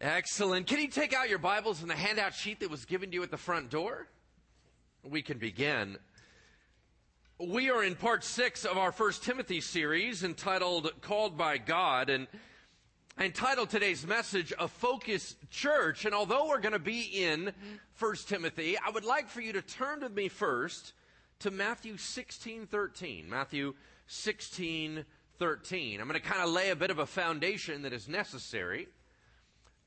Excellent. Can you take out your Bibles and the handout sheet that was given to you at the front door? We can begin. We are in part six of our First Timothy series entitled Called by God and entitled today's message A Focused Church. And although we're going to be in First Timothy, I would like for you to turn with me first to Matthew 16, 13. Matthew 16, 13. I'm going to kind of lay a bit of a foundation that is necessary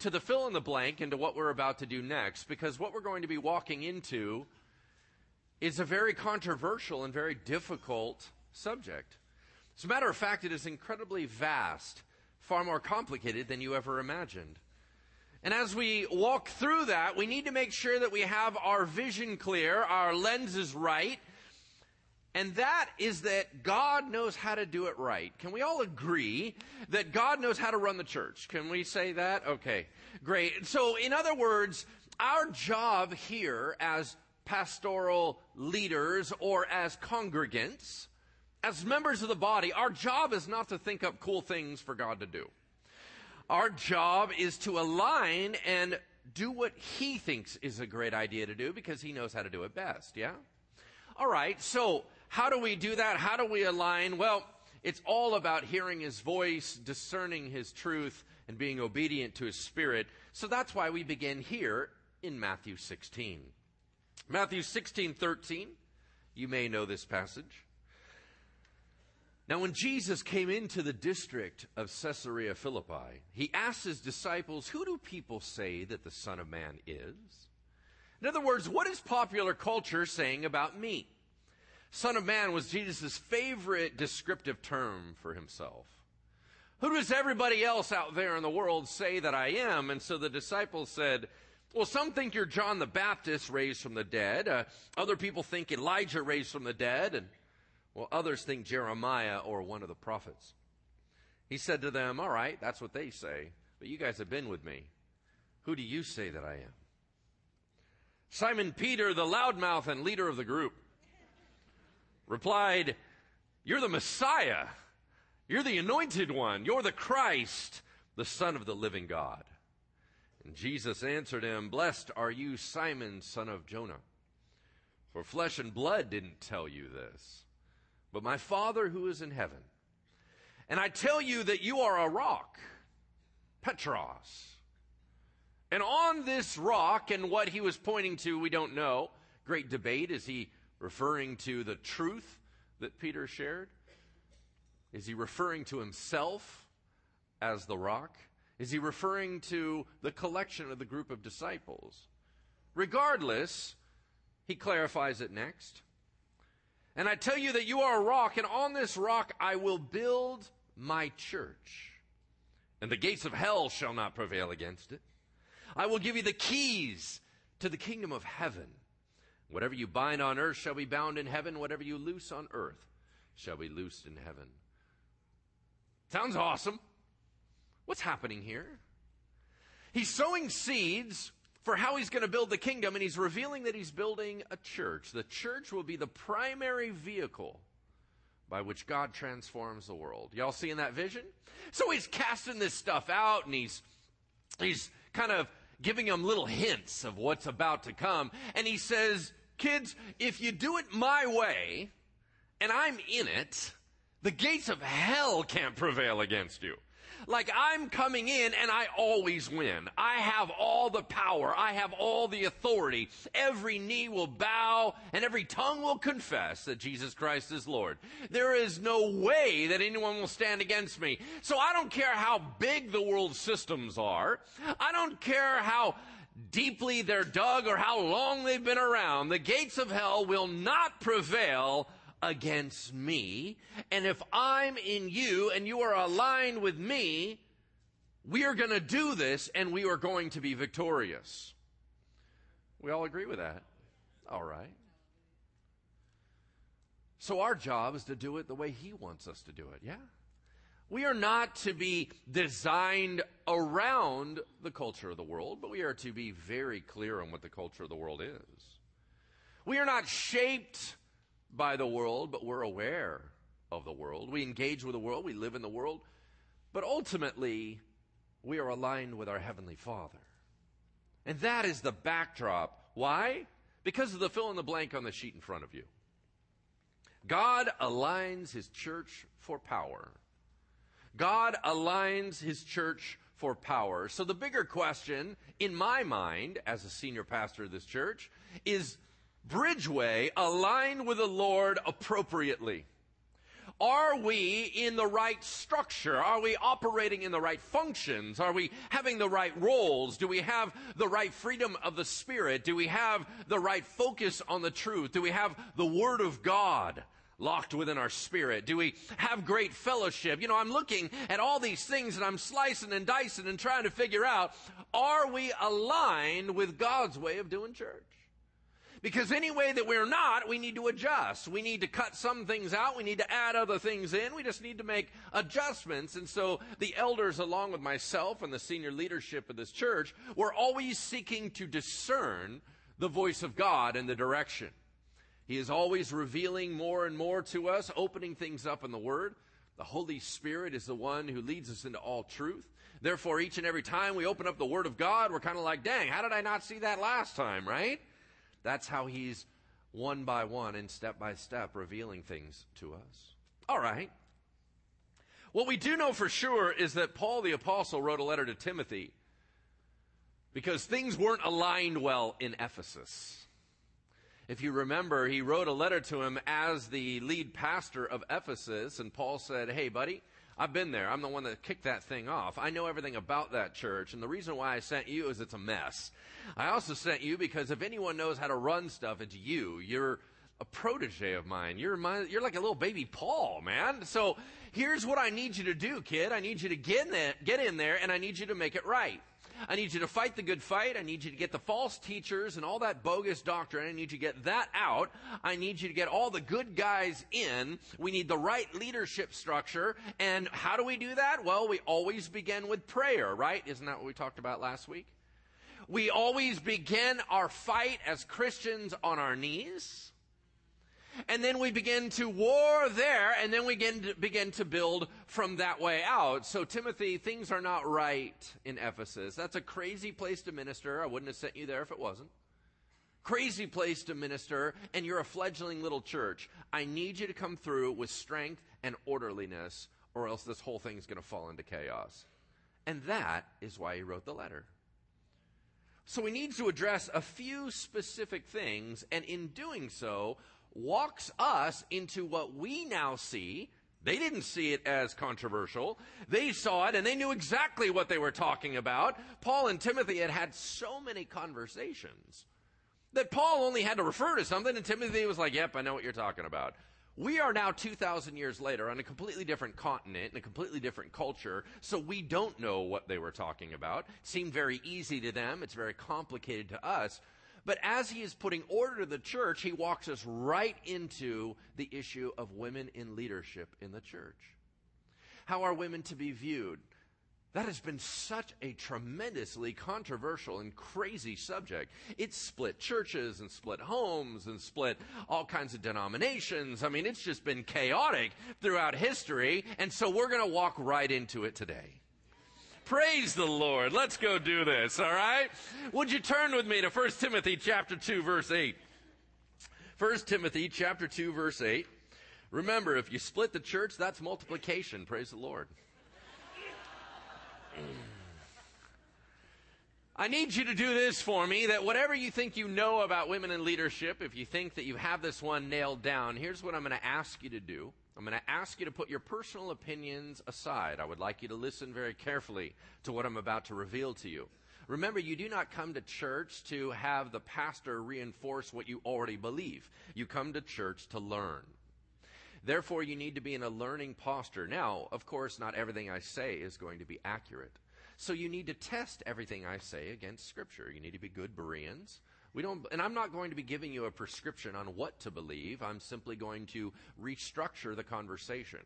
to the fill in the blank into what we're about to do next, because what we're going to be walking into is a very controversial and very difficult subject. As a matter of fact, it is incredibly vast, far more complicated than you ever imagined. And as we walk through that, we need to make sure that we have our vision clear, our lenses right, and that is that God knows how to do it right. Can we all agree that God knows how to run the church? Can we say that? Okay, great. So in other words, our job here as pastoral leaders or as congregants, as members of the body, our job is not to think up cool things for God to do. Our job is to align and do what He thinks is a great idea to do because He knows how to do it best, yeah? Alright, so how do we do that? How do we align? Well, it's all about hearing his voice, discerning his truth, and being obedient to his spirit. So that's why we begin here in Matthew 16. Matthew 16, 13. You may know this passage. Now, when Jesus came into the district of Caesarea Philippi, he asked his disciples, Who do people say that the Son of Man is? In other words, what is popular culture saying about me? Son of Man was Jesus' favorite descriptive term for himself. Who does everybody else out there in the world say that I am? And so the disciples said, well, some think you're John the Baptist raised from the dead. Uh, other people think Elijah raised from the dead. And, well, others think Jeremiah or one of the prophets. He said to them, all right, that's what they say, but you guys have been with me. Who do you say that I am? Simon Peter, the loudmouth and leader of the group, replied, You're the Messiah. You're the anointed one. You're the Christ, the Son of the living God. And Jesus answered him, Blessed are you, Simon, son of Jonah. For flesh and blood didn't tell you this, but my Father who is in heaven. And I tell you that you are a rock, Petros. And on this rock, and what he was pointing to, we don't know. Great debate. Is he referring to the truth that Peter shared? Is he referring to himself as the rock? Is he referring to the collection of the group of disciples? Regardless, he clarifies it next. And I tell you that you are a rock, and on this rock I will build my church. And the gates of hell shall not prevail against it. I will give you the keys to the kingdom of heaven. Whatever you bind on earth shall be bound in heaven. Whatever you loose on earth shall be loosed in heaven. Sounds awesome. What's happening here? He's sowing seeds for how he's going to build the kingdom, and he's revealing that he's building a church. The church will be the primary vehicle by which God transforms the world. Y'all seeing that vision? So he's casting this stuff out, and he's he's kind of giving them little hints of what's about to come. And he says, Kids, if you do it my way, and I'm in it, the gates of hell can't prevail against you. Like I'm coming in and I always win. I have all the power. I have all the authority. Every knee will bow and every tongue will confess that Jesus Christ is Lord. There is no way that anyone will stand against me. So I don't care how big the world systems are. I don't care how deeply they're dug or how long they've been around, the gates of hell will not prevail against me. And if I'm in you and you are aligned with me, we are going to do this and we are going to be victorious. We all agree with that? All right. So our job is to do it the way He wants us to do it, yeah? We are not to be designed around the culture of the world, but we are to be very clear on what the culture of the world is. We are not shaped by the world, but we're aware of the world. We engage with the world, we live in the world, but ultimately, we are aligned with our Heavenly Father. And that is the backdrop. Why? Because of the fill in the blank on the sheet in front of you. God aligns His church for power. God aligns His church for power. So the bigger question, in my mind, as a senior pastor of this church, is Bridgeway aligned with the Lord appropriately? Are we in the right structure? Are we operating in the right functions? Are we having the right roles? Do we have the right freedom of the Spirit? Do we have the right focus on the truth? Do we have the Word of God? Locked within our spirit? Do we have great fellowship? You know, I'm looking at all these things and I'm slicing and dicing and trying to figure out, are we aligned with God's way of doing church? Because any way that we're not, we need to adjust. We need to cut some things out. We need to add other things in. We just need to make adjustments. And so the elders, along with myself and the senior leadership of this church, we're always seeking to discern the voice of God and the direction. He is always revealing more and more to us, opening things up in the Word. The Holy Spirit is the one who leads us into all truth. Therefore, each and every time we open up the Word of God, we're kind of like, dang, how did I not see that last time, right? That's how he's one by one and step by step revealing things to us. All right. What we do know for sure is that Paul the Apostle wrote a letter to Timothy because things weren't aligned well in Ephesus. If you remember, he wrote a letter to him as the lead pastor of Ephesus, and Paul said, Hey, buddy, I've been there. I'm the one that kicked that thing off. I know everything about that church. And the reason why I sent you is it's a mess. I also sent you because if anyone knows how to run stuff, it's you. You're a protege of mine. You're my, you're like a little baby Paul, man. So here's what I need you to do, kid. I need you to get in there, get in there and I need you to make it right. I need you to fight the good fight. I need you to get the false teachers and all that bogus doctrine. I need you to get that out. I need you to get all the good guys in. We need the right leadership structure. And how do we do that? Well, we always begin with prayer, right? Isn't that what we talked about last week? We always begin our fight as Christians on our knees. And then we begin to war there, and then we begin to, begin to build from that way out. So, Timothy, things are not right in Ephesus. That's a crazy place to minister. I wouldn't have sent you there if it wasn't. Crazy place to minister, and you're a fledgling little church. I need you to come through with strength and orderliness, or else this whole thing's going to fall into chaos. And that is why he wrote the letter. So he needs to address a few specific things, and in doing so, walks us into what we now see. They didn't see it as controversial. They saw it and they knew exactly what they were talking about. Paul and Timothy had had so many conversations that Paul only had to refer to something and Timothy was like, yep, I know what you're talking about. We are now 2,000 years later on a completely different continent and a completely different culture, so we don't know what they were talking about. It seemed very easy to them. It's very complicated to us. But as he is putting order to the church, he walks us right into the issue of women in leadership in the church. How are women to be viewed? That has been such a tremendously controversial and crazy subject. It's split churches and split homes and split all kinds of denominations. I mean, it's just been chaotic throughout history. And so we're going to walk right into it today. Praise the Lord. Let's go do this, all right? Would you turn with me to 1 Timothy chapter 2 verse 8? 1 Timothy chapter 2 verse 8. Remember, if you split the church, that's multiplication. Praise the Lord. I need you to do this for me that whatever you think you know about women in leadership, if you think that you have this one nailed down, here's what I'm going to ask you to do. I'm going to ask you to put your personal opinions aside. I would like you to listen very carefully to what I'm about to reveal to you. Remember, you do not come to church to have the pastor reinforce what you already believe. You come to church to learn. Therefore, you need to be in a learning posture. Now, of course, not everything I say is going to be accurate. So you need to test everything I say against Scripture. You need to be good Bereans. We don't, and I'm not going to be giving you a prescription on what to believe. I'm simply going to restructure the conversation.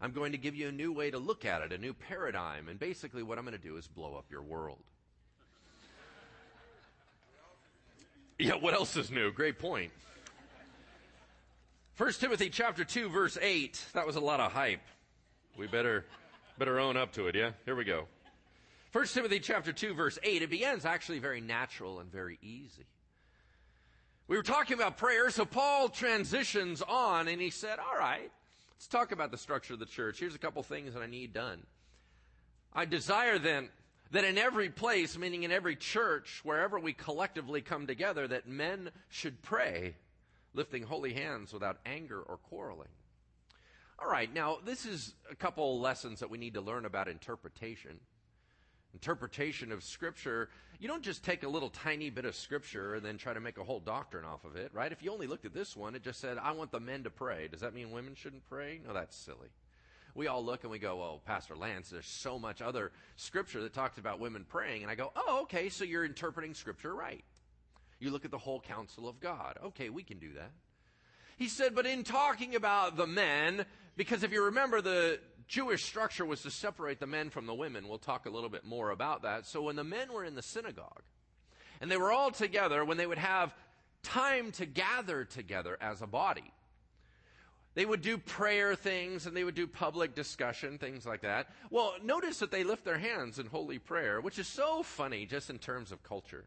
I'm going to give you a new way to look at it, a new paradigm, and basically what I'm going to do is blow up your world. Yeah, what else is new? Great point. 1 Timothy chapter 2 verse 8. That was a lot of hype. We better better own up to it, yeah? Here we go. 1 Timothy chapter 2 verse 8, it begins actually very natural and very easy. We were talking about prayer, so Paul transitions on and he said, all right, let's talk about the structure of the church. Here's a couple things that I need done. I desire then that in every place, meaning in every church, wherever we collectively come together, that men should pray, lifting holy hands without anger or quarreling. All right, now this is a couple lessons that we need to learn about interpretation. Interpretation of Scripture, you don't just take a little tiny bit of Scripture and then try to make a whole doctrine off of it, right? If you only looked at this one, it just said, I want the men to pray. Does that mean women shouldn't pray? No, that's silly we all look and we go, well, Pastor Lance, there's so much other scripture that talks about women praying. And I go, oh, okay, so you're interpreting scripture right. You look at the whole counsel of God. Okay, we can do that. He said, but in talking about the men, because if you remember, the Jewish structure was to separate the men from the women. We'll talk a little bit more about that. So when the men were in the synagogue, and they were all together, when they would have time to gather together as a body, they would do prayer things and they would do public discussion, things like that. Well, notice that they lift their hands in holy prayer, which is so funny just in terms of culture.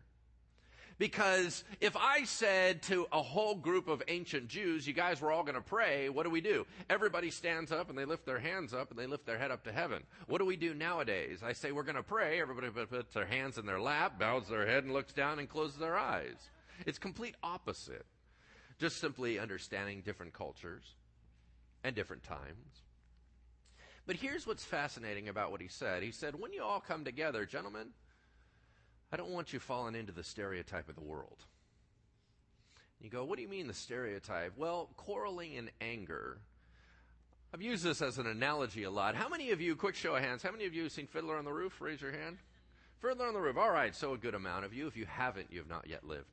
Because if I said to a whole group of ancient Jews, you guys were all going to pray, what do we do? Everybody stands up and they lift their hands up and they lift their head up to heaven. What do we do nowadays? I say we're going to pray, everybody puts their hands in their lap, bows their head and looks down and closes their eyes. It's complete opposite. Just simply understanding different cultures and different times. But here's what's fascinating about what he said. He said, When you all come together, gentlemen, I don't want you falling into the stereotype of the world. You go, What do you mean the stereotype? Well, quarreling and anger. I've used this as an analogy a lot. How many of you, quick show of hands, how many of you have seen Fiddler on the Roof? Raise your hand. Fiddler on the Roof. All right, so a good amount of you. If you haven't, you have not yet lived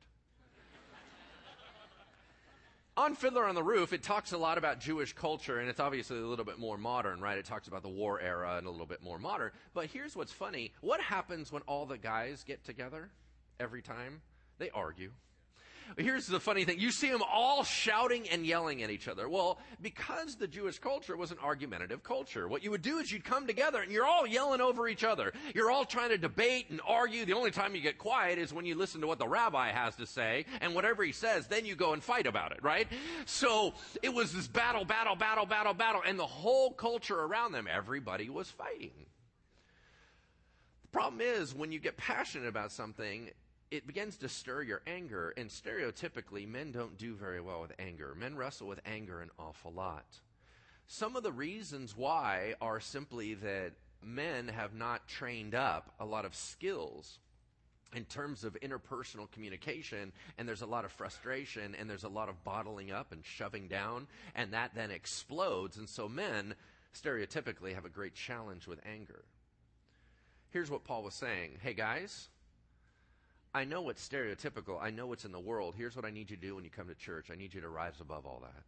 on Fiddler on the Roof, it talks a lot about Jewish culture, and it's obviously a little bit more modern, right? It talks about the war era and a little bit more modern. But here's what's funny what happens when all the guys get together every time? They argue. Here's the funny thing. You see them all shouting and yelling at each other. Well, because the Jewish culture was an argumentative culture, what you would do is you'd come together and you're all yelling over each other. You're all trying to debate and argue. The only time you get quiet is when you listen to what the rabbi has to say, and whatever he says, then you go and fight about it, right? So it was this battle, battle, battle, battle, battle, and the whole culture around them, everybody was fighting. The problem is when you get passionate about something, it begins to stir your anger. And stereotypically, men don't do very well with anger. Men wrestle with anger an awful lot. Some of the reasons why are simply that men have not trained up a lot of skills in terms of interpersonal communication, and there's a lot of frustration, and there's a lot of bottling up and shoving down, and that then explodes. And so men stereotypically have a great challenge with anger. Here's what Paul was saying Hey, guys, I know what's stereotypical. I know what's in the world. Here's what I need you to do when you come to church. I need you to rise above all that.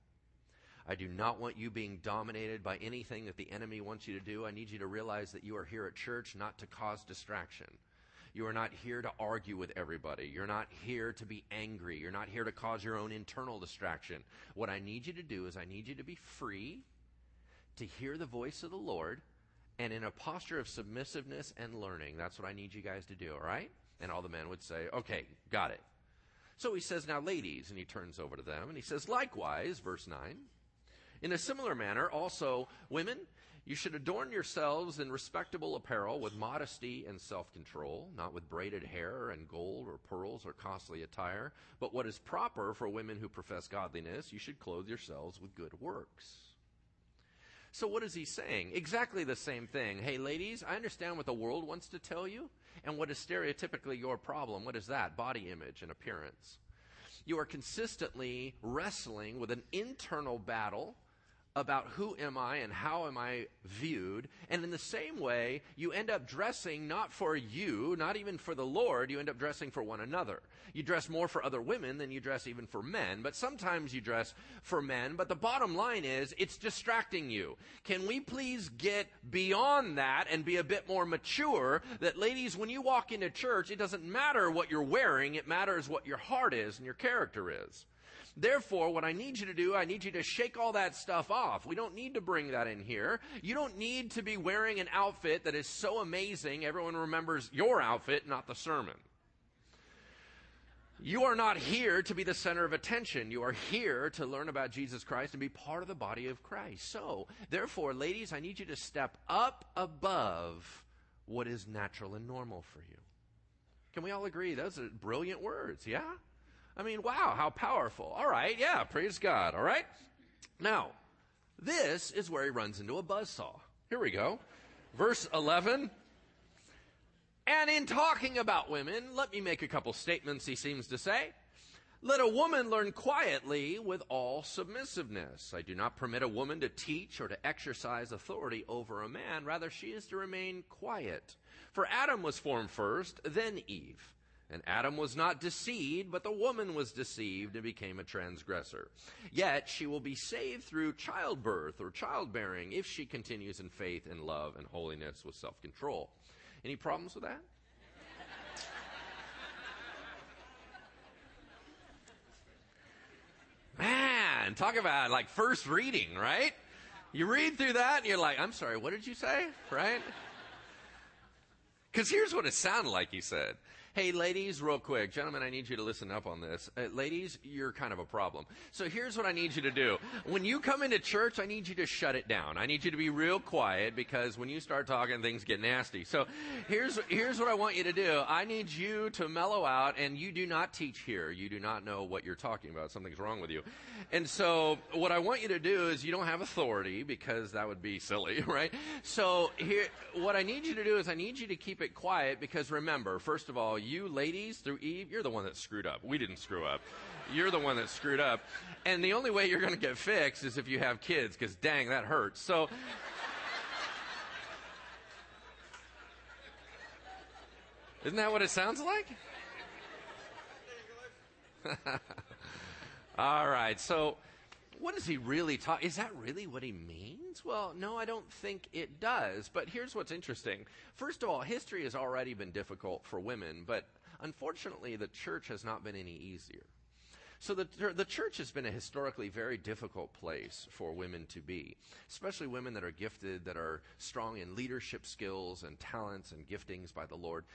I do not want you being dominated by anything that the enemy wants you to do. I need you to realize that you are here at church not to cause distraction. You are not here to argue with everybody. You're not here to be angry. You're not here to cause your own internal distraction. What I need you to do is I need you to be free to hear the voice of the Lord and in a posture of submissiveness and learning. That's what I need you guys to do, all right? And all the men would say, Okay, got it. So he says, Now, ladies, and he turns over to them and he says, Likewise, verse 9, in a similar manner, also, women, you should adorn yourselves in respectable apparel with modesty and self control, not with braided hair and gold or pearls or costly attire, but what is proper for women who profess godliness, you should clothe yourselves with good works. So, what is he saying? Exactly the same thing. Hey, ladies, I understand what the world wants to tell you, and what is stereotypically your problem. What is that? Body image and appearance. You are consistently wrestling with an internal battle about who am I and how am I viewed. And in the same way, you end up dressing not for you, not even for the Lord, you end up dressing for one another. You dress more for other women than you dress even for men, but sometimes you dress for men. But the bottom line is, it's distracting you. Can we please get beyond that and be a bit more mature? That ladies, when you walk into church, it doesn't matter what you're wearing, it matters what your heart is and your character is. Therefore, what I need you to do, I need you to shake all that stuff off. We don't need to bring that in here. You don't need to be wearing an outfit that is so amazing everyone remembers your outfit, not the sermon. You are not here to be the center of attention. You are here to learn about Jesus Christ and be part of the body of Christ. So, therefore, ladies, I need you to step up above what is natural and normal for you. Can we all agree? Those are brilliant words, yeah? I mean, wow, how powerful. All right, yeah, praise God, all right? Now, this is where he runs into a buzzsaw. Here we go. Verse 11 and in talking about women, let me make a couple statements, he seems to say. Let a woman learn quietly with all submissiveness. I do not permit a woman to teach or to exercise authority over a man. Rather, she is to remain quiet. For Adam was formed first, then Eve. And Adam was not deceived, but the woman was deceived and became a transgressor. Yet she will be saved through childbirth or childbearing if she continues in faith and love and holiness with self control. Any problems with that? Man, talk about like first reading, right? You read through that and you're like, I'm sorry, what did you say? Right? Because here's what it sounded like he said. Hey, ladies, real quick. Gentlemen, I need you to listen up on this. Uh, ladies, you're kind of a problem. So here's what I need you to do. When you come into church, I need you to shut it down. I need you to be real quiet because when you start talking, things get nasty. So here's, here's what I want you to do. I need you to mellow out and you do not teach here. You do not know what you're talking about. Something's wrong with you. And so what I want you to do is you don't have authority because that would be silly, right? So here, what I need you to do is I need you to keep it quiet because remember, first of all, you ladies through Eve, you're the one that screwed up. We didn't screw up. You're the one that screwed up. And the only way you're going to get fixed is if you have kids, because dang, that hurts. So. Isn't that what it sounds like? All right. So, what does he really talk? Is that really what he means? Well, no, I don't think it does. But here's what's interesting. First of all, history has already been difficult for women, but unfortunately, the church has not been any easier. So the, the church has been a historically very difficult place for women to be, especially women that are gifted, that are strong in leadership skills and talents and giftings by the Lord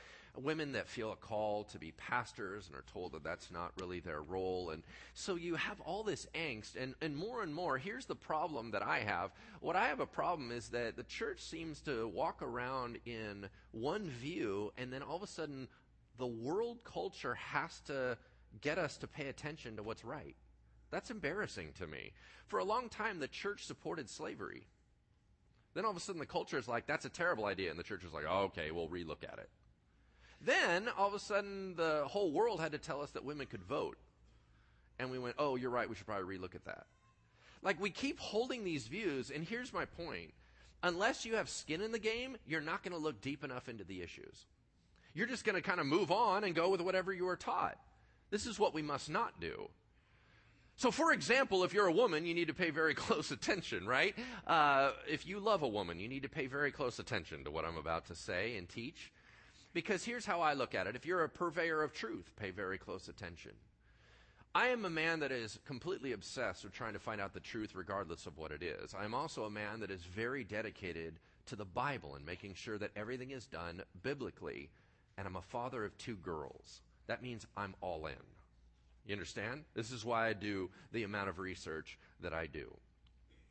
women that feel a call to be pastors and are told that that's not really their role. And so you have all this angst, and, and more and more, here's the problem that I have. What I have a problem is that the church seems to walk around in one view, and then all of a sudden, the world culture has to get us to pay attention to what's right. That's embarrassing to me. For a long time, the church supported slavery. Then all of a sudden, the culture is like, that's a terrible idea. And the church is like, oh, okay, we'll relook at it. Then all of a sudden, the whole world had to tell us that women could vote. And we went, oh, you're right, we should probably relook at that. Like, we keep holding these views, and here's my point. Unless you have skin in the game, you're not going to look deep enough into the issues. You're just going to kind of move on and go with whatever you were taught. This is what we must not do. So, for example, if you're a woman, you need to pay very close attention, right? Uh, if you love a woman, you need to pay very close attention to what I'm about to say and teach. Because here's how I look at it. If you're a purveyor of truth, pay very close attention. I am a man that is completely obsessed with trying to find out the truth regardless of what it is. I am also a man that is very dedicated to the Bible and making sure that everything is done biblically. And I'm a father of two girls. That means I'm all in. You understand? This is why I do the amount of research that I do.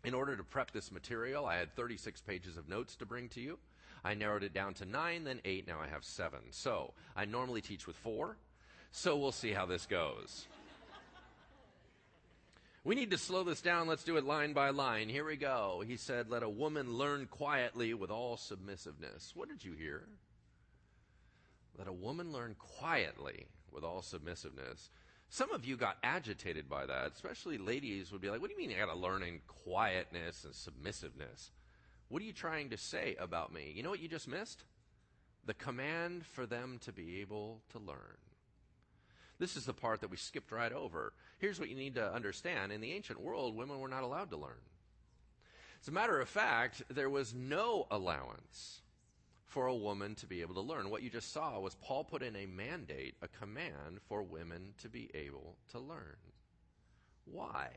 In order to prep this material, I had 36 pages of notes to bring to you. I narrowed it down to nine, then eight, now I have seven. So I normally teach with four, so we'll see how this goes. We need to slow this down. Let's do it line by line. Here we go. He said, Let a woman learn quietly with all submissiveness. What did you hear? Let a woman learn quietly with all submissiveness. Some of you got agitated by that, especially ladies would be like, What do you mean I got to learn in quietness and submissiveness? What are you trying to say about me? You know what you just missed? The command for them to be able to learn. This is the part that we skipped right over. Here's what you need to understand. In the ancient world, women were not allowed to learn. As a matter of fact, there was no allowance for a woman to be able to learn. What you just saw was Paul put in a mandate, a command for women to be able to learn. Why?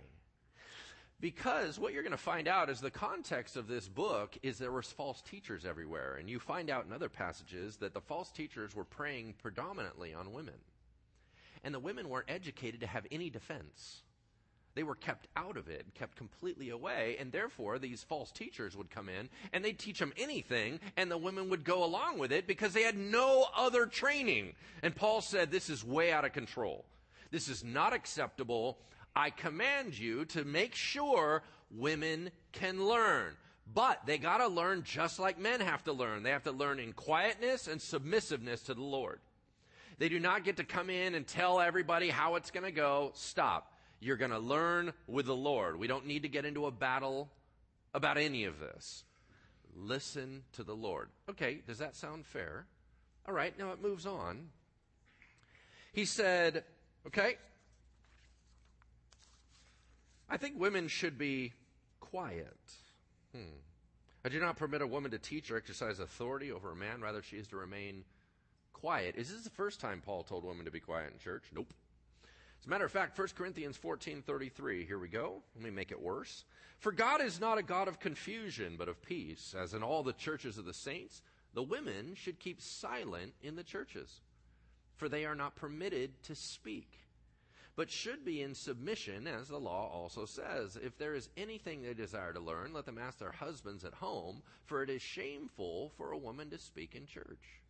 Because what you're going to find out is the context of this book is there were false teachers everywhere. And you find out in other passages that the false teachers were preying predominantly on women. And the women weren't educated to have any defense. They were kept out of it, kept completely away, and therefore these false teachers would come in and they'd teach them anything, and the women would go along with it because they had no other training. And Paul said, This is way out of control. This is not acceptable. I command you to make sure women can learn. But they got to learn just like men have to learn. They have to learn in quietness and submissiveness to the Lord. They do not get to come in and tell everybody how it's going to go. Stop. You're going to learn with the Lord. We don't need to get into a battle about any of this. Listen to the Lord. Okay, does that sound fair? All right, now it moves on. He said, okay, I think women should be quiet. Hmm. I do not permit a woman to teach or exercise authority over a man. Rather, she is to remain quiet. Is this the first time Paul told women to be quiet in church? Nope. As a matter of fact, 1 Corinthians 14:33, here we go. Let me make it worse. For God is not a God of confusion, but of peace. As in all the churches of the saints, the women should keep silent in the churches, for they are not permitted to speak but should be in submission, as the law also says. If there is anything they desire to learn, let them ask their husbands at home, for it is shameful for a woman to speak in church.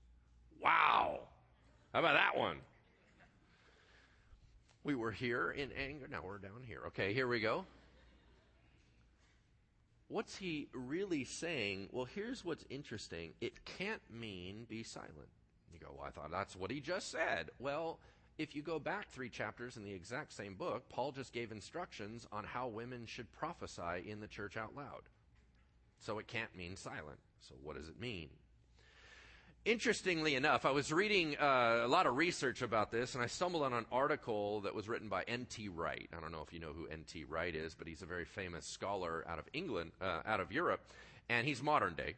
Wow! How about that one? We were here in anger. Now we're down here. Okay, here we go. What's he really saying? Well, here's what's interesting. It can't mean be silent. You go, well, I thought that's what he just said. Well, if you go back three chapters in the exact same book, Paul just gave instructions on how women should prophesy in the church out loud. So it can't mean silent. So what does it mean? Interestingly enough, I was reading uh, a lot of research about this, and I stumbled on an article that was written by N.T. Wright. I don't know if you know who N.T. Wright is, but he's a very famous scholar out of England, uh, out of Europe, and he's modern day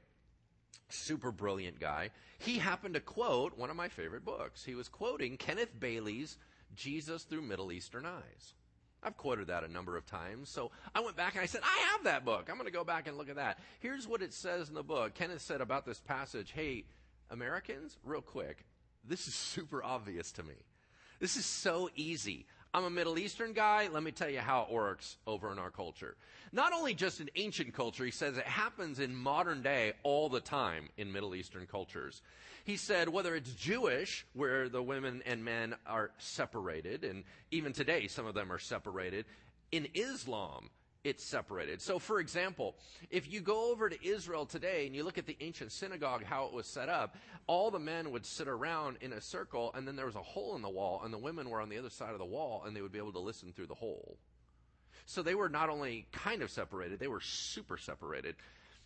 super brilliant guy. He happened to quote one of my favorite books. He was quoting Kenneth Bailey's Jesus Through Middle Eastern Eyes. I've quoted that a number of times. So I went back and I said, I have that book. I'm going to go back and look at that. Here's what it says in the book. Kenneth said about this passage Hey, Americans, real quick, this is super obvious to me. This is so easy. I'm a Middle Eastern guy. Let me tell you how it works over in our culture. Not only just in ancient culture, he says it happens in modern day all the time in Middle Eastern cultures. He said whether it's Jewish, where the women and men are separated, and even today some of them are separated, in Islam, it's separated. So, for example, if you go over to Israel today and you look at the ancient synagogue, how it was set up, all the men would sit around in a circle, and then there was a hole in the wall, and the women were on the other side of the wall, and they would be able to listen through the hole. So they were not only kind of separated, they were super separated.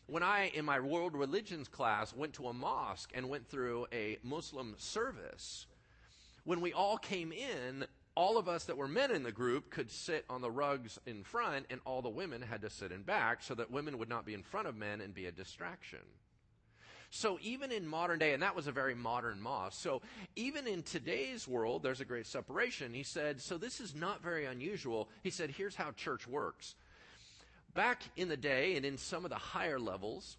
When I, in my world religions class, went to a mosque and went through a Muslim service, when we all came in, all of us that were men in the group could sit on the rugs in front, and all the women had to sit in back so that women would not be in front of men and be a distraction. So even in modern day, and that was a very modern mosque. So even in today's world, there's a great separation. He said, so this is not very unusual. He said, here's how church works. Back in the day and in some of the higher levels,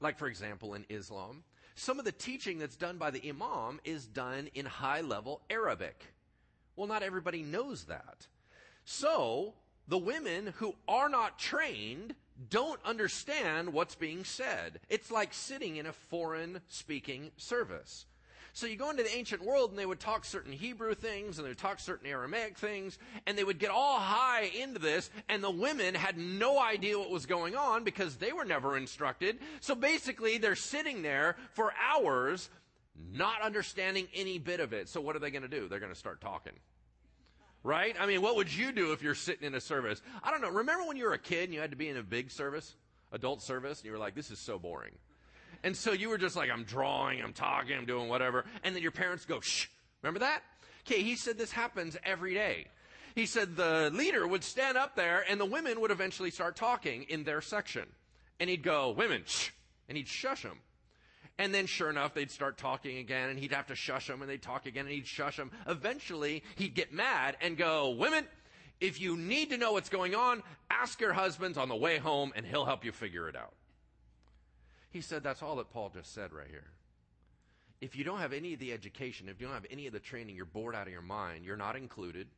like for example in Islam, some of the teaching that's done by the imam is done in high level Arabic. Well, not everybody knows that. So, the women who are not trained don't understand what's being said. It's like sitting in a foreign speaking service. So you go into the ancient world and they would talk certain Hebrew things and they would talk certain Aramaic things and they would get all high into this and the women had no idea what was going on because they were never instructed. So basically they're sitting there for hours not understanding any bit of it. So what are they going to do? They're going to start talking. Right? I mean, what would you do if you're sitting in a service? I don't know. Remember when you were a kid and you had to be in a big service, adult service, and you were like, this is so boring. And so you were just like, I'm drawing, I'm talking, I'm doing whatever. And then your parents go, shh. Remember that? Okay, he said this happens every day. He said the leader would stand up there and the women would eventually start talking in their section. And he'd go, women, shh. And he'd shush them. And then, sure enough, they'd start talking again, and he'd have to shush them, and they'd talk again, and he'd shush them. Eventually, he'd get mad and go, Women, If you need to know what's going on, ask your husbands on the way home and he'll help you figure it out. He said that's all that Paul just said right here. If you don't have any of the education, if you don't have any of the training, you're bored out of your mind, you're not included.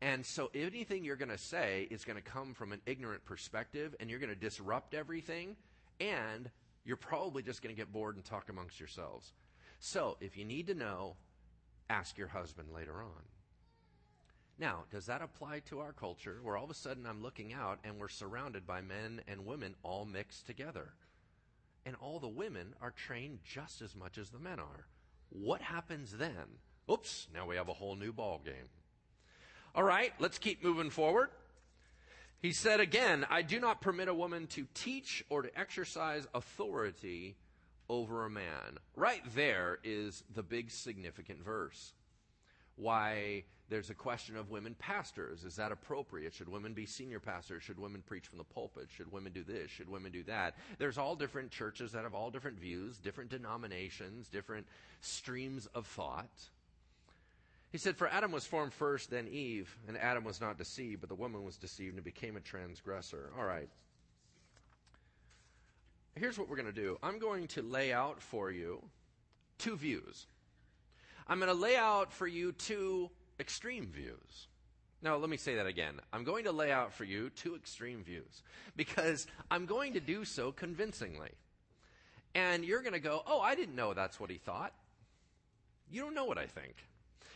And so anything you're going to say is going to come from an ignorant perspective and you're going to disrupt everything and you're probably just going to get bored and talk amongst yourselves. So if you need to know, ask your husband later on. Now, does that apply to our culture where all of a sudden I'm looking out and we're surrounded by men and women all mixed together? And all the women are trained just as much as the men are. What happens then? Oops, now we have a whole new ball game. All right, let's keep moving forward. He said again, I do not permit a woman to teach or to exercise authority over a man. Right there is the big significant verse why there's a question of women pastors. Is that appropriate? Should women be senior pastors? Should women preach from the pulpit? Should women do this? Should women do that? There's all different churches that have all different views, different denominations, different streams of thought. He said, For Adam was formed first, then Eve, and Adam was not deceived, but the woman was deceived and became a transgressor. All right. Here's what we're going to do I'm going to lay out for you two views. I'm going to lay out for you two extreme views. Now, let me say that again. I'm going to lay out for you two extreme views because I'm going to do so convincingly. And you're going to go, oh, I didn't know that's what he thought. You don't know what I think.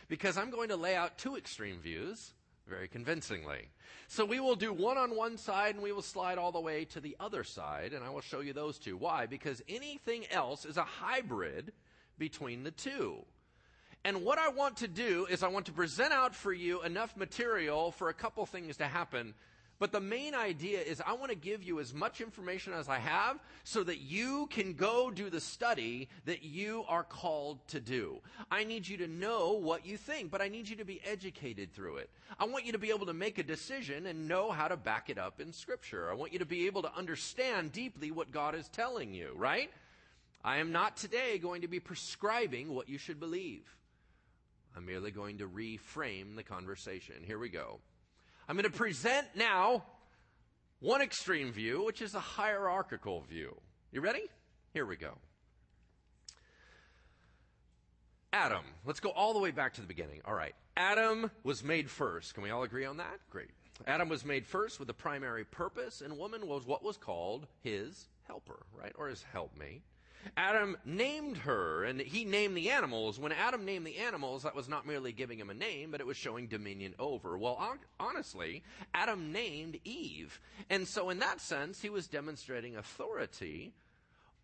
Because I'm going to lay out two extreme views very convincingly. So we will do one on one side and we will slide all the way to the other side, and I will show you those two. Why? Because anything else is a hybrid between the two. And what I want to do is I want to present out for you enough material for a couple things to happen. But the main idea is I want to give you as much information as I have so that you can go do the study that you are called to do. I need you to know what you think, but I need you to be educated through it. I want you to be able to make a decision and know how to back it up in Scripture. I want you to be able to understand deeply what God is telling you, right? I am not today going to be prescribing what you should believe. I'm merely going to reframe the conversation. Here we go. I'm going to present now one extreme view, which is a hierarchical view. You ready? Here we go. Adam. Let's go all the way back to the beginning. All right. Adam was made first. Can we all agree on that? Great. Adam was made first with a primary purpose, and woman was what was called his helper, right? Or his helpmate. Adam named her, and he named the animals. When Adam named the animals, that was not merely giving him a name, but it was showing dominion over. Well, honestly, Adam named Eve. And so, in that sense, he was demonstrating authority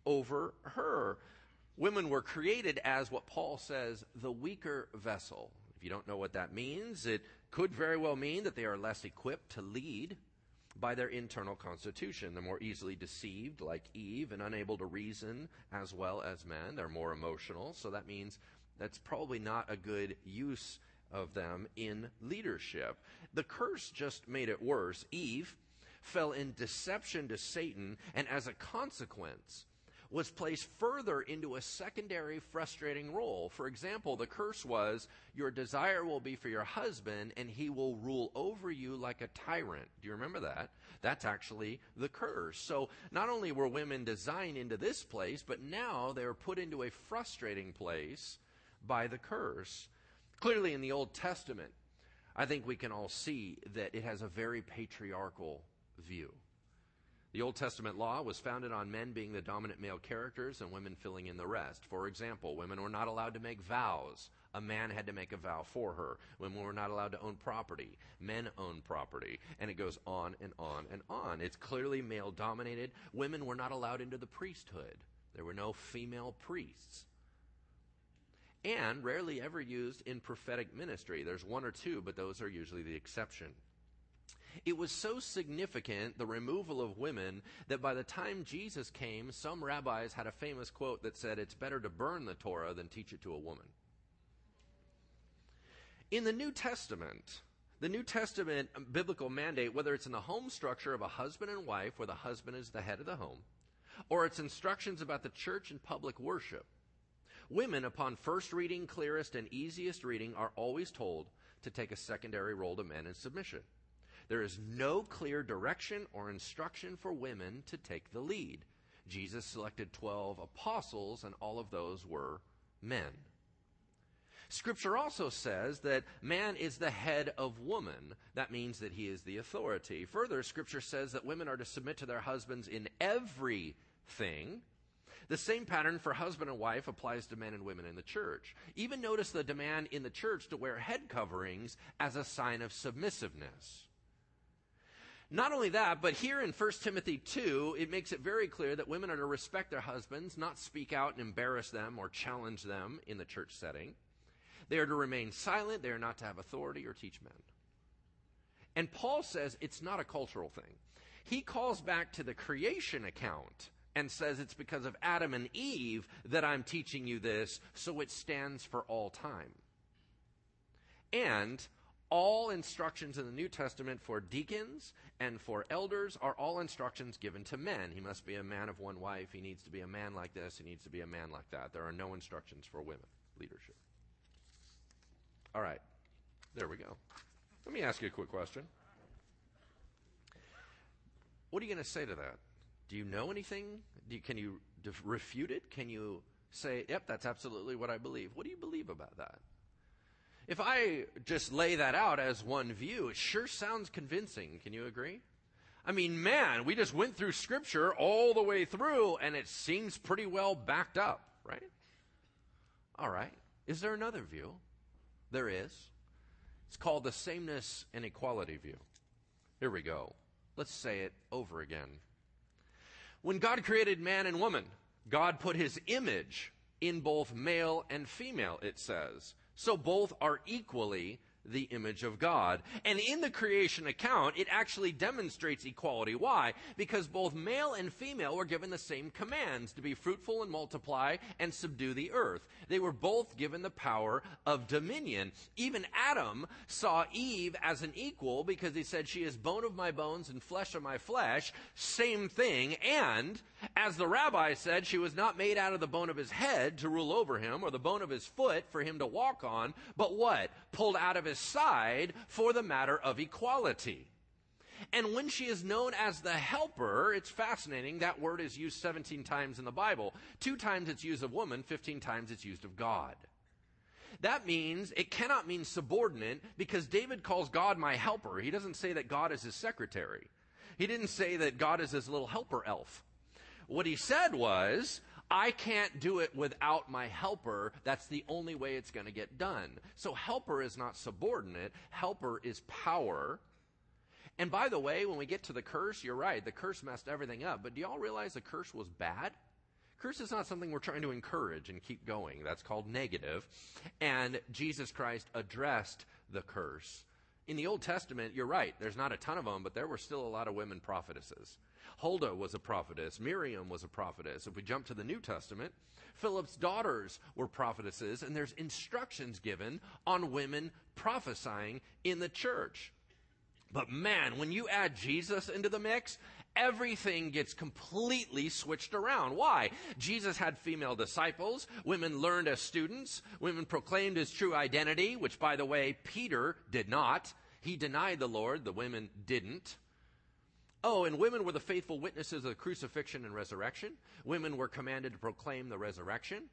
over her. Women were created as what Paul says, the weaker vessel. If you don't know what that means, it could very well mean that they are less equipped to lead by their internal constitution. They're more easily deceived, like Eve, and unable to reason as well as men. They're more emotional, so that means that's probably not a good use of them in leadership. The curse just made it worse. Eve fell in deception to Satan, and as a consequence, was placed further into a secondary frustrating role. For example, the curse was, Your desire will be for your husband, and he will rule over you like a tyrant. Do you remember that? That's actually the curse. So not only were women designed into this place, but now they are put into a frustrating place by the curse. Clearly, in the Old Testament, I think we can all see that it has a very patriarchal view. The Old Testament law was founded on men being the dominant male characters and women filling in the rest. For example, women were not allowed to make vows. A man had to make a vow for her. Women were not allowed to own property. Men owned property. And it goes on and on and on. It's clearly male dominated. Women were not allowed into the priesthood. There were no female priests. And rarely ever used in prophetic ministry. There's one or two, but those are usually the exception. It was so significant, the removal of women, that by the time Jesus came, some rabbis had a famous quote that said, It's better to burn the Torah than teach it to a woman. In the New Testament, the New Testament biblical mandate, whether it's in the home structure of a husband and wife, where the husband is the head of the home, or it's instructions about the church and public worship, women, upon first reading, clearest, and easiest reading, are always told to take a secondary role to men in submission. There is no clear direction or instruction for women to take the lead. Jesus selected 12 apostles, and all of those were men. Scripture also says that man is the head of woman. That means that he is the authority. Further, Scripture says that women are to submit to their husbands in everything. The same pattern for husband and wife applies to men and women in the church. Even notice the demand in the church to wear head coverings as a sign of submissiveness. Not only that, but here in 1 Timothy 2, it makes it very clear that women are to respect their husbands, not speak out and embarrass them or challenge them in the church setting. They are to remain silent. They are not to have authority or teach men. And Paul says it's not a cultural thing. He calls back to the creation account and says it's because of Adam and Eve that I'm teaching you this, so it stands for all time. And all instructions in the New Testament for deacons and for elders are all instructions given to men. He must be a man of one wife. He needs to be a man like this. He needs to be a man like that. There are no instructions for women leadership. All right. There we go. Let me ask you a quick question. What are you going to say to that? Do you know anything? You, can you refute it? Can you say, yep, that's absolutely what I believe? What do you believe about that? If I just lay that out as one view, it sure sounds convincing. Can you agree? I mean, man, we just went through Scripture all the way through, and it seems pretty well backed up, right? All right. Is there another view? There is. It's called the sameness and equality view. Here we go. Let's say it over again. When God created man and woman, God put his image in both male and female, it says. So both are equally the image of God. And in the creation account, it actually demonstrates equality. Why? Because both male and female were given the same commands to be fruitful and multiply and subdue the earth. They were both given the power of dominion. Even Adam saw Eve as an equal because he said, She is bone of my bones and flesh of my flesh. Same thing. And as the rabbi said, she was not made out of the bone of his head to rule over him or the bone of his foot for him to walk on, but what? Pulled out of his side for the matter of equality. And when she is known as the helper, it's fascinating. That word is used 17 times in the Bible. Two times it's used of woman, 15 times it's used of God. That means it cannot mean subordinate because David calls God my helper. He doesn't say that God is his secretary. He didn't say that God is his little helper elf. What he said was, I can't do it without my helper. That's the only way it's going to get done. So helper is not subordinate. Helper is power. And by the way, when we get to the curse, you're right. The curse messed everything up. But do y'all realize the curse was bad? Curse is not something we're trying to encourage and keep going. That's called negative. And Jesus Christ addressed the curse. In the Old Testament, you're right. There's not a ton of them, but there were still a lot of women prophetesses. Huldah was a prophetess. Miriam was a prophetess. If we jump to the New Testament, Philip's daughters were prophetesses, and there's instructions given on women prophesying in the church. But man, when you add Jesus into the mix, everything gets completely switched around. Why? Jesus had female disciples. Women learned as students. Women proclaimed his true identity, which, by the way, Peter did not. He denied the Lord. The women didn't. Oh, and women were the faithful witnesses of the crucifixion and resurrection. Women were commanded to proclaim the resurrection.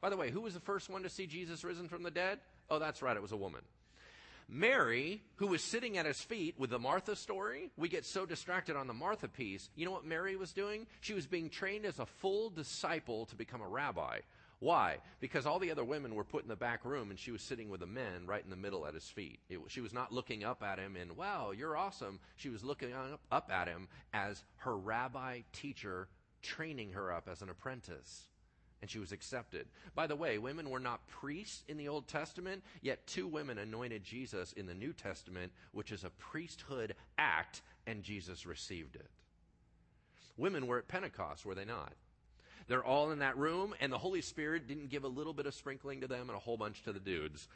By the way, who was the first one to see Jesus risen from the dead? Oh, that's right, it was a woman. Mary, who was sitting at his feet with the Martha story, we get so distracted on the Martha piece. You know what Mary was doing? She was being trained as a full disciple to become a rabbi. Why? Because all the other women were put in the back room and she was sitting with the men right in the middle at his feet. It, she was not looking up at him and, wow, you're awesome. She was looking up, up at him as her rabbi teacher training her up as an apprentice and she was accepted. By the way, women were not priests in the Old Testament, yet two women anointed Jesus in the New Testament, which is a priesthood act, and Jesus received it. Women were at Pentecost, were they not? They're all in that room, and the Holy Spirit didn't give a little bit of sprinkling to them and a whole bunch to the dudes.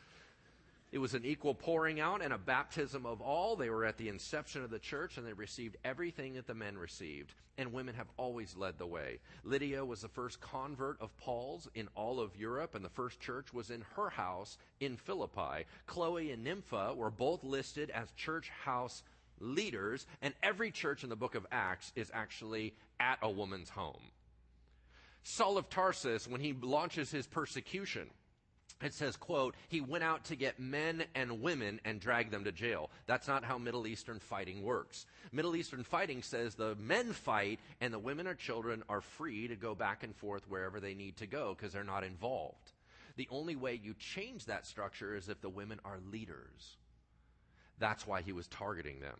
It was an equal pouring out and a baptism of all. They were at the inception of the church and they received everything that the men received. And women have always led the way. Lydia was the first convert of Paul's in all of Europe, and the first church was in her house in Philippi. Chloe and Nympha were both listed as church house leaders, and every church in the book of Acts is actually at a woman's home. Saul of Tarsus, when he launches his persecution, it says, quote, he went out to get men and women and drag them to jail. That's not how Middle Eastern fighting works. Middle Eastern fighting says the men fight and the women or children are free to go back and forth wherever they need to go because they're not involved. The only way you change that structure is if the women are leaders. That's why he was targeting them.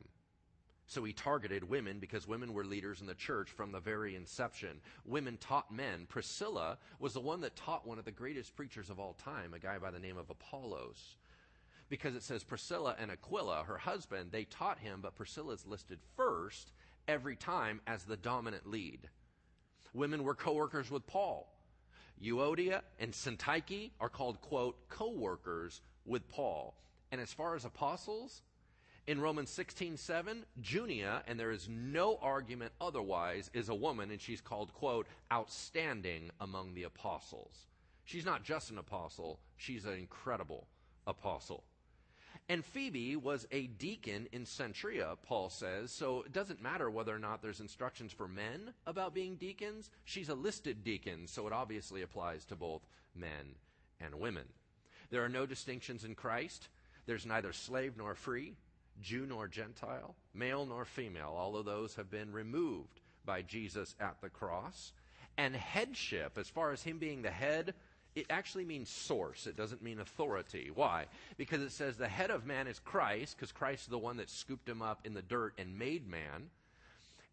So he targeted women because women were leaders in the church from the very inception. Women taught men. Priscilla was the one that taught one of the greatest preachers of all time, a guy by the name of Apollos. Because it says Priscilla and Aquila, her husband, they taught him, but Priscilla is listed first every time as the dominant lead. Women were co workers with Paul. Euodia and Syntyche are called, quote, co workers with Paul. And as far as apostles, in Romans 16:7, Junia, and there is no argument otherwise, is a woman and she's called quote outstanding among the apostles. She's not just an apostle, she's an incredible apostle. And Phoebe was a deacon in Cenchrea, Paul says, so it doesn't matter whether or not there's instructions for men about being deacons. She's a listed deacon, so it obviously applies to both men and women. There are no distinctions in Christ. There's neither slave nor free. Jew nor Gentile, male nor female. All of those have been removed by Jesus at the cross. And headship, as far as him being the head, it actually means source. It doesn't mean authority. Why? Because it says the head of man is Christ, because Christ is the one that scooped him up in the dirt and made man.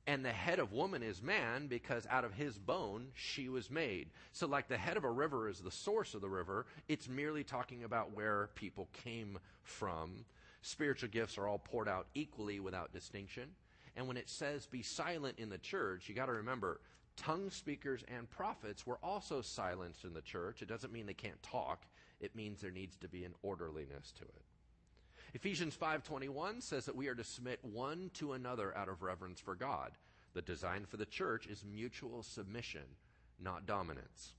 And the head of woman is man because out of his bone she was made. So, like the head of a river is the source of the river, it's merely talking about where people came from. Spiritual gifts are all poured out equally without distinction. And when it says be silent in the church, you got to remember tongue speakers and prophets were also silenced in the church. It doesn't mean they can't talk. It means there needs to be an orderliness to it. Ephesians 5:21 says that we are to submit one to another out of reverence for God. The design for the church is mutual submission, not dominance.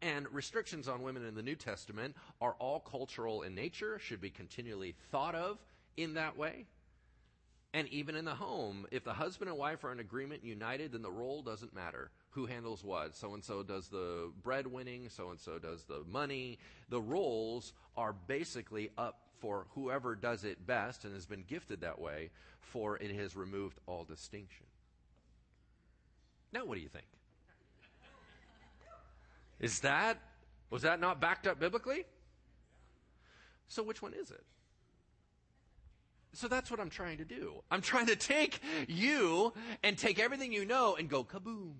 And restrictions on women in the New Testament are all cultural in nature, should be continually thought of in that way. And even in the home, if the husband and wife are in agreement, united, then the role doesn't matter. Who handles what? So and so does the breadwinning, so and so does the money. The roles are basically up for whoever does it best and has been gifted that way, for it has removed all distinction. Now, what do you think? Is that, was that not backed up biblically? So which one is it? So that's what I'm trying to do. I'm trying to take you and take everything you know and go kaboom.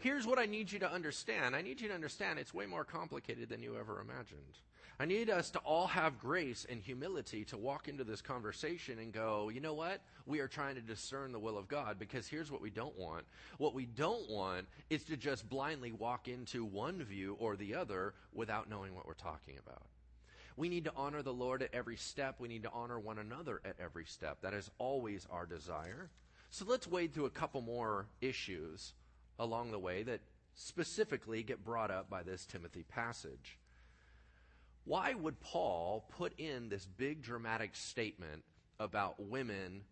Here's what I need you to understand. I need you to understand it's way more complicated than you ever imagined. I need us to all have grace and humility to walk into this conversation and go, you know what? We are trying to discern the will of God because here's what we don't want. What we don't want is to just blindly walk into one view or the other without knowing what we're talking about. We need to honor the Lord at every step. We need to honor one another at every step. That is always our desire. So let's wade through a couple more issues along the way that specifically get brought up by this Timothy passage. Why would Paul put in this big dramatic statement about women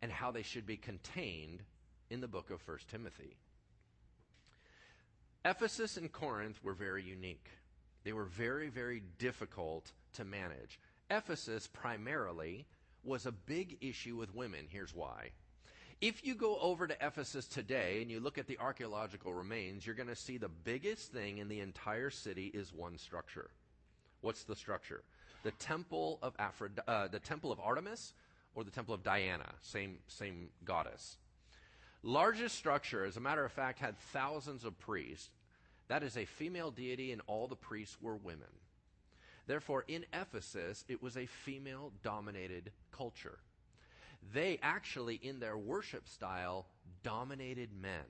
and how they should be contained in the book of 1 Timothy? Ephesus and Corinth were very unique. They were very, very difficult to manage. Ephesus primarily was a big issue with women. Here's why. If you go over to Ephesus today and you look at the archaeological remains, you're going to see the biggest thing in the entire city is one structure. What's the structure? The temple of Aphrodite, uh, the temple of Artemis, or the temple of Diana, same same goddess. Largest structure, as a matter of fact, had thousands of priests. That is a female deity, and all the priests were women. Therefore, in Ephesus, it was a female dominated culture. They actually, in their worship style, dominated men.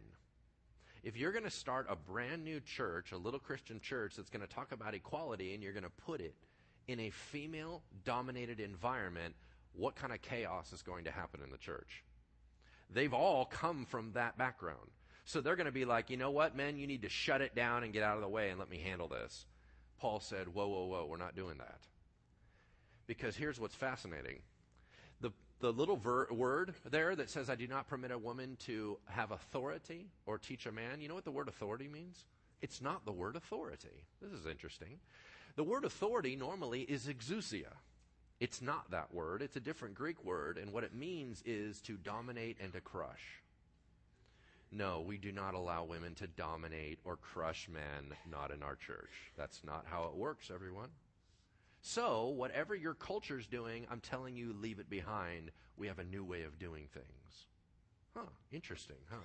If you're going to start a brand new church, a little Christian church that's going to talk about equality and you're going to put it in a female dominated environment, what kind of chaos is going to happen in the church? They've all come from that background. So they're going to be like, you know what, men, you need to shut it down and get out of the way and let me handle this. Paul said, whoa, whoa, whoa, we're not doing that. Because here's what's fascinating. The, little ver- word there that says, I do not permit a woman to have authority or teach a man, you know what the word authority means? It's not the word authority. This is interesting. The word authority normally is exousia. It's not that word, it's a different Greek word, and what it means is to dominate and to crush. No, we do not allow women to dominate or crush men, not in our church. That's not how it works, everyone. So, whatever your culture's doing, I'm telling you, leave it behind. We have a new way of doing things. Huh, interesting, huh?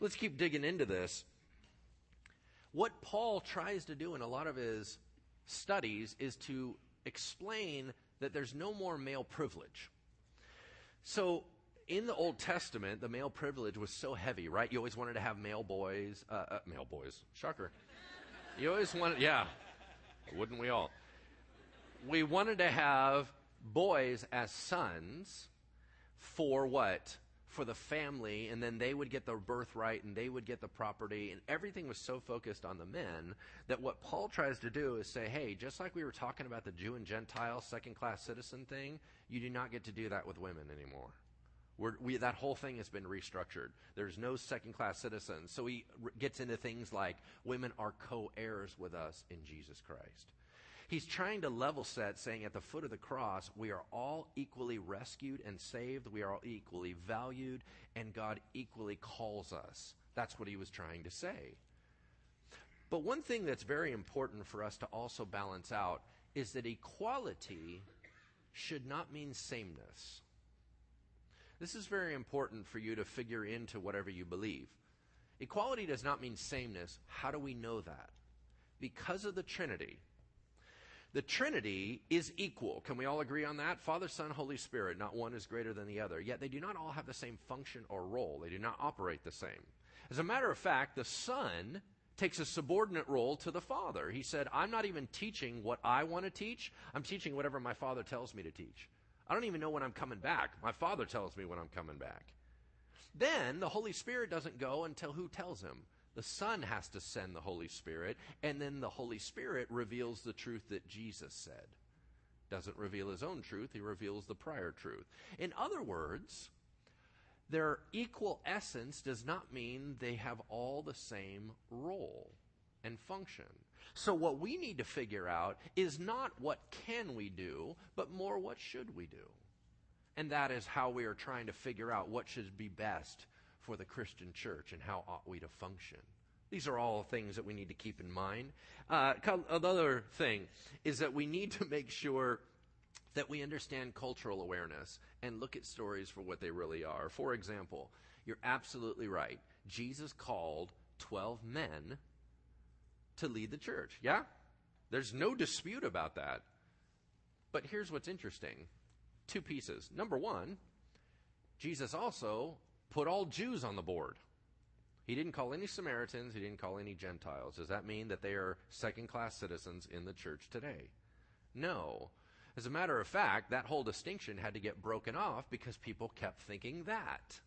Let's keep digging into this. What Paul tries to do in a lot of his studies is to explain that there's no more male privilege. So, in the Old Testament, the male privilege was so heavy, right? You always wanted to have male boys, uh, uh, male boys, shocker. You always wanted, yeah, wouldn't we all? We wanted to have boys as sons for what? For the family, and then they would get the birthright and they would get the property, and everything was so focused on the men that what Paul tries to do is say, hey, just like we were talking about the Jew and Gentile second class citizen thing, you do not get to do that with women anymore. We, that whole thing has been restructured. There's no second class citizens. So he gets into things like women are co heirs with us in Jesus Christ. He's trying to level set, saying at the foot of the cross, we are all equally rescued and saved. We are all equally valued, and God equally calls us. That's what he was trying to say. But one thing that's very important for us to also balance out is that equality should not mean sameness. This is very important for you to figure into whatever you believe. Equality does not mean sameness. How do we know that? Because of the Trinity. The Trinity is equal. Can we all agree on that? Father, Son, Holy Spirit. Not one is greater than the other. Yet they do not all have the same function or role. They do not operate the same. As a matter of fact, the Son takes a subordinate role to the Father. He said, I'm not even teaching what I want to teach. I'm teaching whatever my Father tells me to teach. I don't even know when I'm coming back. My Father tells me when I'm coming back. Then the Holy Spirit doesn't go until who tells him? The Son has to send the Holy Spirit, and then the Holy Spirit reveals the truth that Jesus said. Doesn't reveal his own truth, he reveals the prior truth. In other words, their equal essence does not mean they have all the same role and function. So what we need to figure out is not what can we do, but more what should we do. And that is how we are trying to figure out what should be best for the Christian church and how ought we to function. These are all things that we need to keep in mind. Uh, another thing is that we need to make sure that we understand cultural awareness and look at stories for what they really are. For example, you're absolutely right. Jesus called 12 men to lead the church. Yeah? There's no dispute about that. But here's what's interesting two pieces. Number one, Jesus also put all Jews on the board. He didn't call any Samaritans, he didn't call any Gentiles. Does that mean that they are second class citizens in the church today? No. As a matter of fact, that whole distinction had to get broken off because people kept thinking that.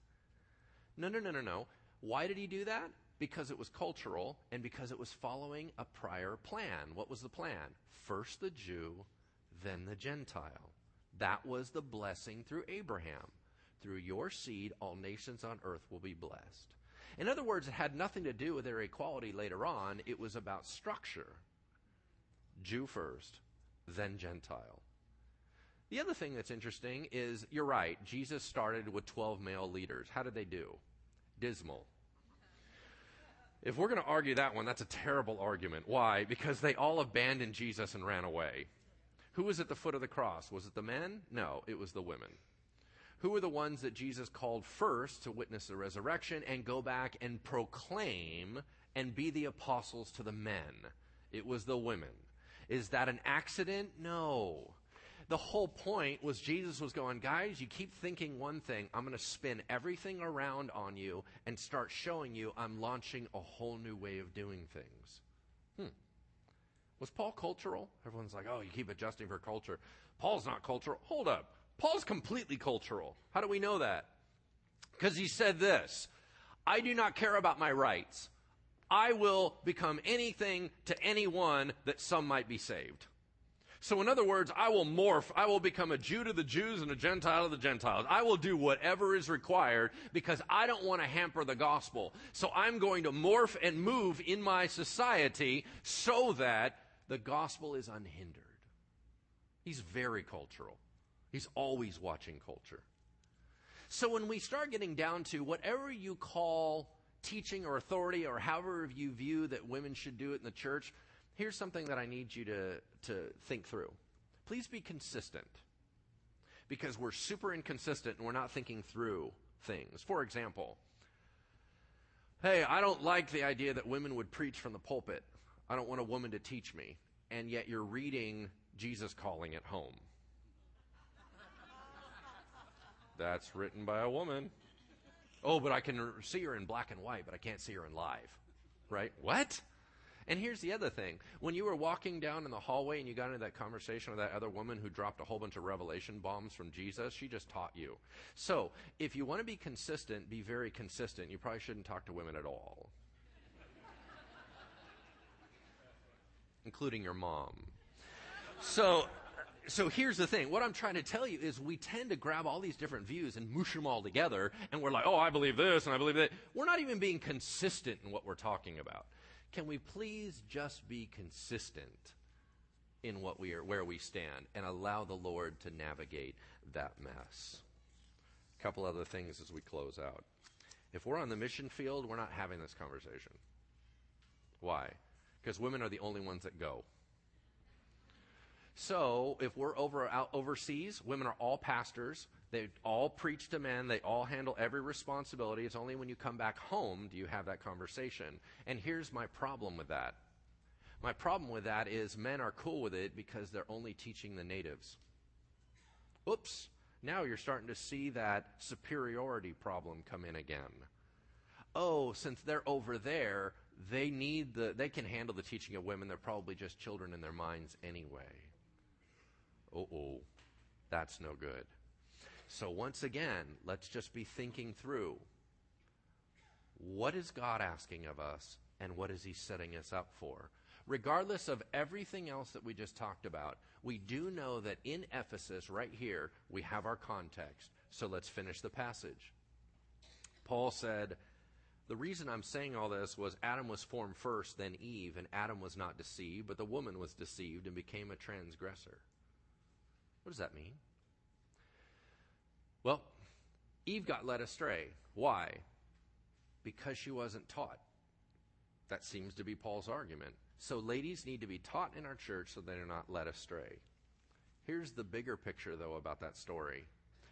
No, no, no, no, no. Why did he do that? because it was cultural and because it was following a prior plan. What was the plan? First the Jew, then the Gentile. That was the blessing through Abraham. Through your seed, all nations on earth will be blessed. In other words, it had nothing to do with their equality later on. It was about structure. Jew first, then Gentile. The other thing that's interesting is you're right, Jesus started with 12 male leaders. How did they do? Dismal. If we're going to argue that one, that's a terrible argument. Why? Because they all abandoned Jesus and ran away. Who was at the foot of the cross? Was it the men? No, it was the women. Who were the ones that Jesus called first to witness the resurrection and go back and proclaim and be the apostles to the men? It was the women. Is that an accident? No. The whole point was Jesus was going, guys, you keep thinking one thing. I'm going to spin everything around on you and start showing you I'm launching a whole new way of doing things. Hmm. Was Paul cultural? Everyone's like, oh, you keep adjusting for culture. Paul's not cultural. Hold up. Paul's completely cultural. How do we know that? Because he said this I do not care about my rights. I will become anything to anyone that some might be saved. So, in other words, I will morph. I will become a Jew to the Jews and a Gentile to the Gentiles. I will do whatever is required because I don't want to hamper the gospel. So, I'm going to morph and move in my society so that the gospel is unhindered. He's very cultural, he's always watching culture. So, when we start getting down to whatever you call teaching or authority or however you view that women should do it in the church, here's something that I need you to, to think through. Please be consistent because we're super inconsistent and we're not thinking through things. For example, hey, I don't like the idea that women would preach from the pulpit. I don't want a woman to teach me. And yet you're reading Jesus calling at home. That's written by a woman. Oh, but I can see her in black and white, but I can't see her in live. Right? What? And here's the other thing. When you were walking down in the hallway and you got into that conversation with that other woman who dropped a whole bunch of revelation bombs from Jesus, she just taught you. So, if you want to be consistent, be very consistent. You probably shouldn't talk to women at all, including your mom. So, so here's the thing. What I'm trying to tell you is we tend to grab all these different views and mush them all together, and we're like, oh, I believe this and I believe that. We're not even being consistent in what we're talking about. Can we please just be consistent in what we are, where we stand, and allow the Lord to navigate that mess? A couple other things as we close out. If we're on the mission field, we're not having this conversation. Why? Because women are the only ones that go. So if we're over out overseas, women are all pastors. They all preach to men. They all handle every responsibility. It's only when you come back home do you have that conversation. And here's my problem with that. My problem with that is men are cool with it because they're only teaching the natives. Oops. Now you're starting to see that superiority problem come in again. Oh, since they're over there, they need the they can handle the teaching of women. They're probably just children in their minds anyway. Oh, oh, that's no good. So, once again, let's just be thinking through what is God asking of us and what is He setting us up for? Regardless of everything else that we just talked about, we do know that in Ephesus, right here, we have our context. So let's finish the passage. Paul said, The reason I'm saying all this was Adam was formed first, then Eve, and Adam was not deceived, but the woman was deceived and became a transgressor. What does that mean? Well, Eve got led astray. Why? Because she wasn't taught. That seems to be Paul's argument. So, ladies need to be taught in our church so they're not led astray. Here's the bigger picture, though, about that story.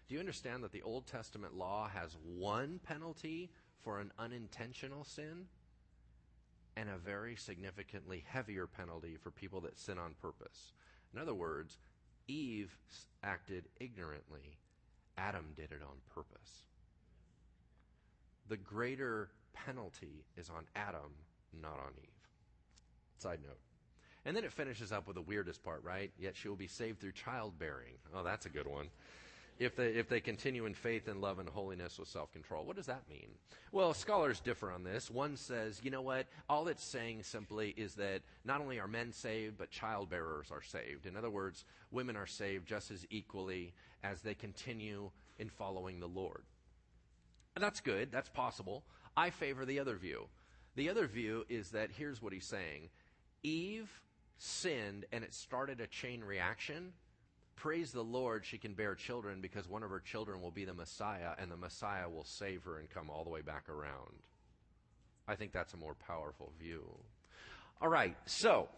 Do you understand that the Old Testament law has one penalty for an unintentional sin and a very significantly heavier penalty for people that sin on purpose? In other words, Eve acted ignorantly, Adam did it on purpose. The greater penalty is on Adam, not on Eve. Side note. And then it finishes up with the weirdest part, right? Yet she will be saved through childbearing. Oh, that's a good one if they, if they continue in faith and love and holiness with self control. What does that mean? Well, scholars differ on this. One says, you know what? All it's saying simply is that not only are men saved, but child bearers are saved. In other words, women are saved just as equally as they continue in following the Lord. And that's good, that's possible. I favor the other view. The other view is that here's what he's saying Eve sinned and it started a chain reaction praise the Lord, she can bear children because one of her children will be the Messiah, and the Messiah will save her and come all the way back around. I think that's a more powerful view. All right, so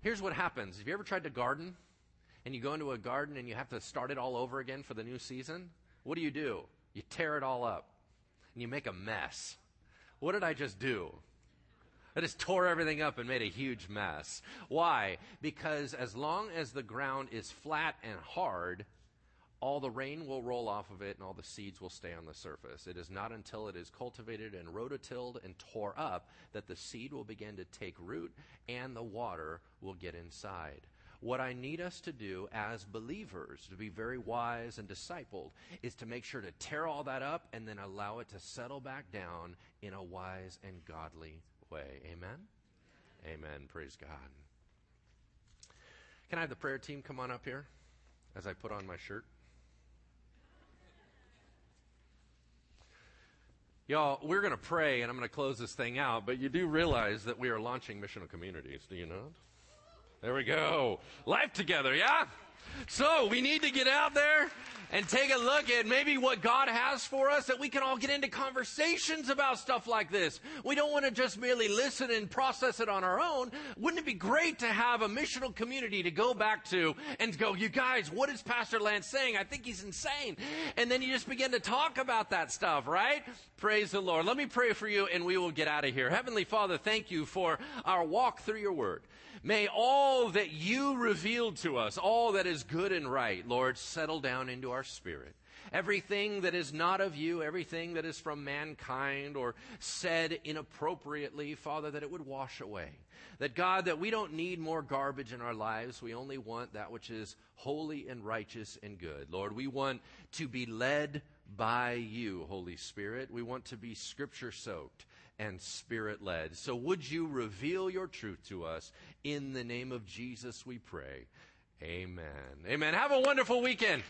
here's what happens. Have you ever tried to garden? And you go into a garden and you have to start it all over again for the new season? What do you do? You tear it all up and you make a mess. What did I just do? That just tore everything up and made a huge mess. Why? Because as long as the ground is flat and hard, all the rain will roll off of it and all the seeds will stay on the surface. It is not until it is cultivated and rototilled and tore up that the seed will begin to take root and the water will get inside. What I need us to do as believers, to be very wise and discipled, is to make sure to tear all that up and then allow it to settle back down in a wise and godly way. Amen? Amen. Praise God. Can I have the prayer team come on up here as I put on my shirt? Y'all, we're going to pray and I'm going to close this thing out, but you do realize that we are launching missional communities, do you know? There we go. Life together, yeah? So we need to get out there and take a look at maybe what God has for us that we can all get into conversations about stuff like this. We don't want to just merely listen and process it on our own. Wouldn't it be great to have a missional community to go back to and go, you guys, what is Pastor Lance saying? I think he's insane. And then you just begin to talk about that stuff, right? Praise the Lord. Let me pray for you and we will get out of here. Heavenly Father, thank you for our walk through your word. May all that you revealed to us, all that is good and right, Lord, settle down into our spirit. Everything that is not of you, everything that is from mankind or said inappropriately, Father, that it would wash away. That God, that we don't need more garbage in our lives. We only want that which is holy and righteous and good. Lord, we want to be led by you, Holy Spirit. We want to be scripture soaked and spirit led. So would you reveal your truth to us? In the name of Jesus, we pray. Amen. Amen. Have a wonderful weekend.